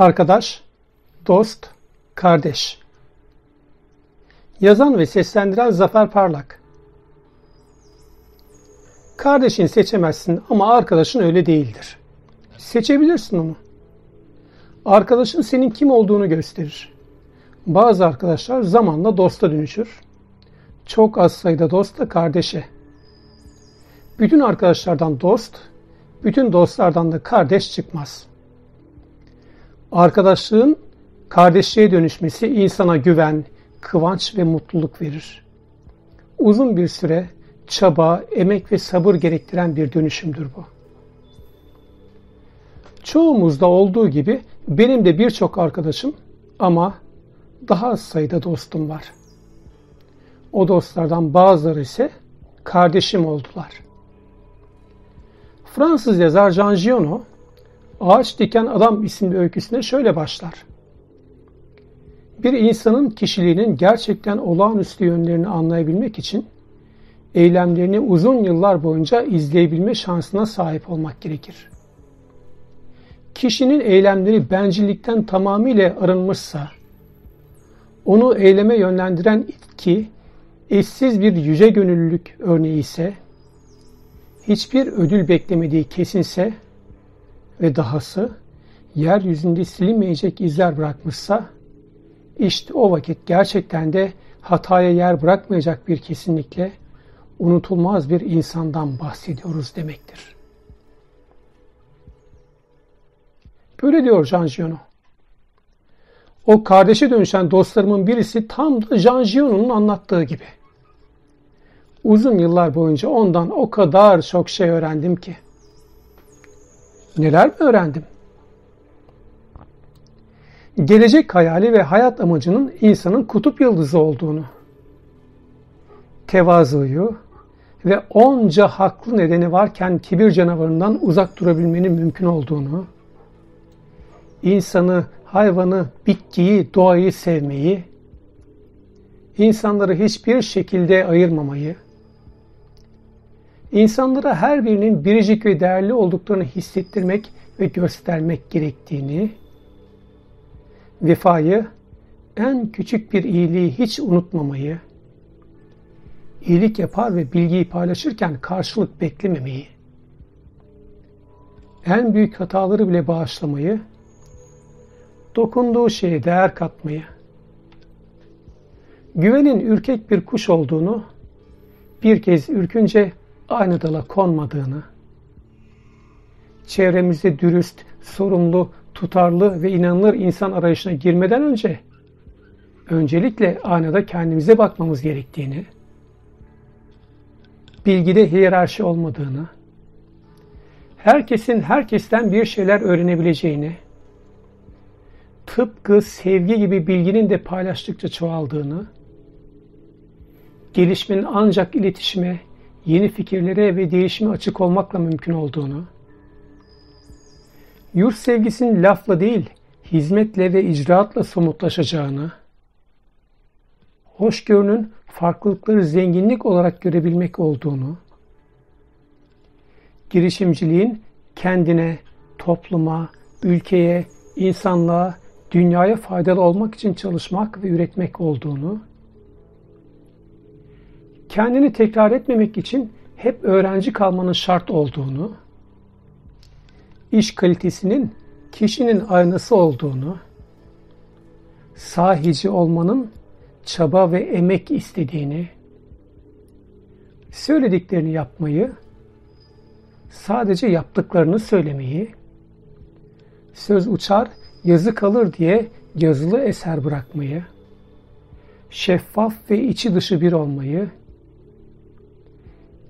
Arkadaş, dost, kardeş. Yazan ve seslendiren Zafer Parlak. Kardeşini seçemezsin ama arkadaşın öyle değildir. Seçebilirsin onu. Arkadaşın senin kim olduğunu gösterir. Bazı arkadaşlar zamanla dosta dönüşür. Çok az sayıda dost da kardeşe. Bütün arkadaşlardan dost, bütün dostlardan da kardeş çıkmaz. Arkadaşlığın kardeşliğe dönüşmesi insana güven, kıvanç ve mutluluk verir. Uzun bir süre çaba, emek ve sabır gerektiren bir dönüşümdür bu. Çoğumuzda olduğu gibi benim de birçok arkadaşım ama daha az sayıda dostum var. O dostlardan bazıları ise kardeşim oldular. Fransız yazar Jean Giono, Ağaç Diken Adam isimli öyküsüne şöyle başlar. Bir insanın kişiliğinin gerçekten olağanüstü yönlerini anlayabilmek için eylemlerini uzun yıllar boyunca izleyebilme şansına sahip olmak gerekir. Kişinin eylemleri bencillikten tamamıyla arınmışsa, onu eyleme yönlendiren itki, eşsiz bir yüce gönüllülük örneği ise, hiçbir ödül beklemediği kesinse ve dahası yeryüzünde silinmeyecek izler bırakmışsa, işte o vakit gerçekten de hataya yer bırakmayacak bir kesinlikle unutulmaz bir insandan bahsediyoruz demektir. Böyle diyor Jean Giono. O kardeşe dönüşen dostlarımın birisi tam da Jean Giono'nun anlattığı gibi. Uzun yıllar boyunca ondan o kadar çok şey öğrendim ki. Neler mi öğrendim? Gelecek hayali ve hayat amacının insanın kutup yıldızı olduğunu, tevazuyu ve onca haklı nedeni varken kibir canavarından uzak durabilmenin mümkün olduğunu, insanı, hayvanı, bitkiyi, doğayı sevmeyi, insanları hiçbir şekilde ayırmamayı, insanlara her birinin biricik ve değerli olduklarını hissettirmek ve göstermek gerektiğini, vefayı, en küçük bir iyiliği hiç unutmamayı, iyilik yapar ve bilgiyi paylaşırken karşılık beklememeyi, en büyük hataları bile bağışlamayı, dokunduğu şeye değer katmayı, güvenin ürkek bir kuş olduğunu, bir kez ürkünce aynı dala konmadığını, çevremizde dürüst, sorumlu, tutarlı ve inanılır insan arayışına girmeden önce öncelikle aynada kendimize bakmamız gerektiğini, bilgide hiyerarşi olmadığını, herkesin herkesten bir şeyler öğrenebileceğini, tıpkı sevgi gibi bilginin de paylaştıkça çoğaldığını, gelişmenin ancak iletişime, yeni fikirlere ve değişime açık olmakla mümkün olduğunu, yurt sevgisinin lafla değil, hizmetle ve icraatla somutlaşacağını, hoşgörünün farklılıkları zenginlik olarak görebilmek olduğunu, girişimciliğin kendine, topluma, ülkeye, insanlığa, dünyaya faydalı olmak için çalışmak ve üretmek olduğunu, kendini tekrar etmemek için hep öğrenci kalmanın şart olduğunu, iş kalitesinin kişinin aynası olduğunu, sahici olmanın çaba ve emek istediğini, söylediklerini yapmayı, sadece yaptıklarını söylemeyi, söz uçar, yazı kalır diye yazılı eser bırakmayı, şeffaf ve içi dışı bir olmayı,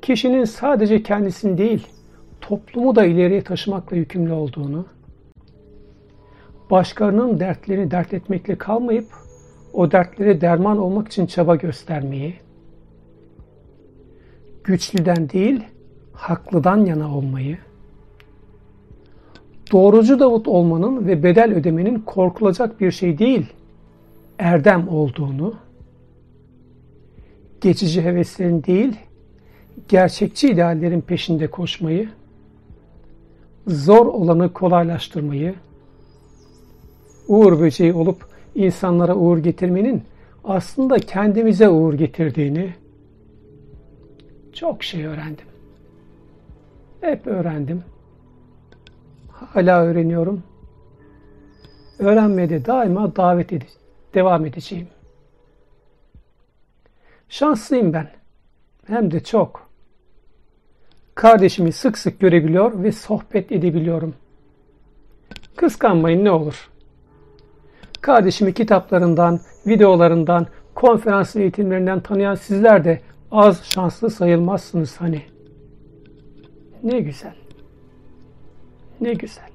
kişinin sadece kendisini değil, toplumu da ileriye taşımakla yükümlü olduğunu, başkalarının dertlerini dert etmekle kalmayıp, o dertlere derman olmak için çaba göstermeyi, güçlüden değil, haklıdan yana olmayı, doğrucu Davut olmanın ve bedel ödemenin korkulacak bir şey değil, erdem olduğunu, geçici heveslerin değil, gerçekçi ideallerin peşinde koşmayı, zor olanı kolaylaştırmayı, uğur böceği olup insanlara uğur getirmenin aslında kendimize uğur getirdiğini çok şey öğrendim. Hep öğrendim. Hala öğreniyorum. Öğrenmeye de daima davet ede devam edeceğim. Şanslıyım ben. Hem de çok. Kardeşimi sık sık görebiliyor ve sohbet edebiliyorum. Kıskanmayın ne olur. Kardeşimi kitaplarından, videolarından, konferans eğitimlerinden tanıyan sizler de az şanslı sayılmazsınız hani. Ne güzel. Ne güzel.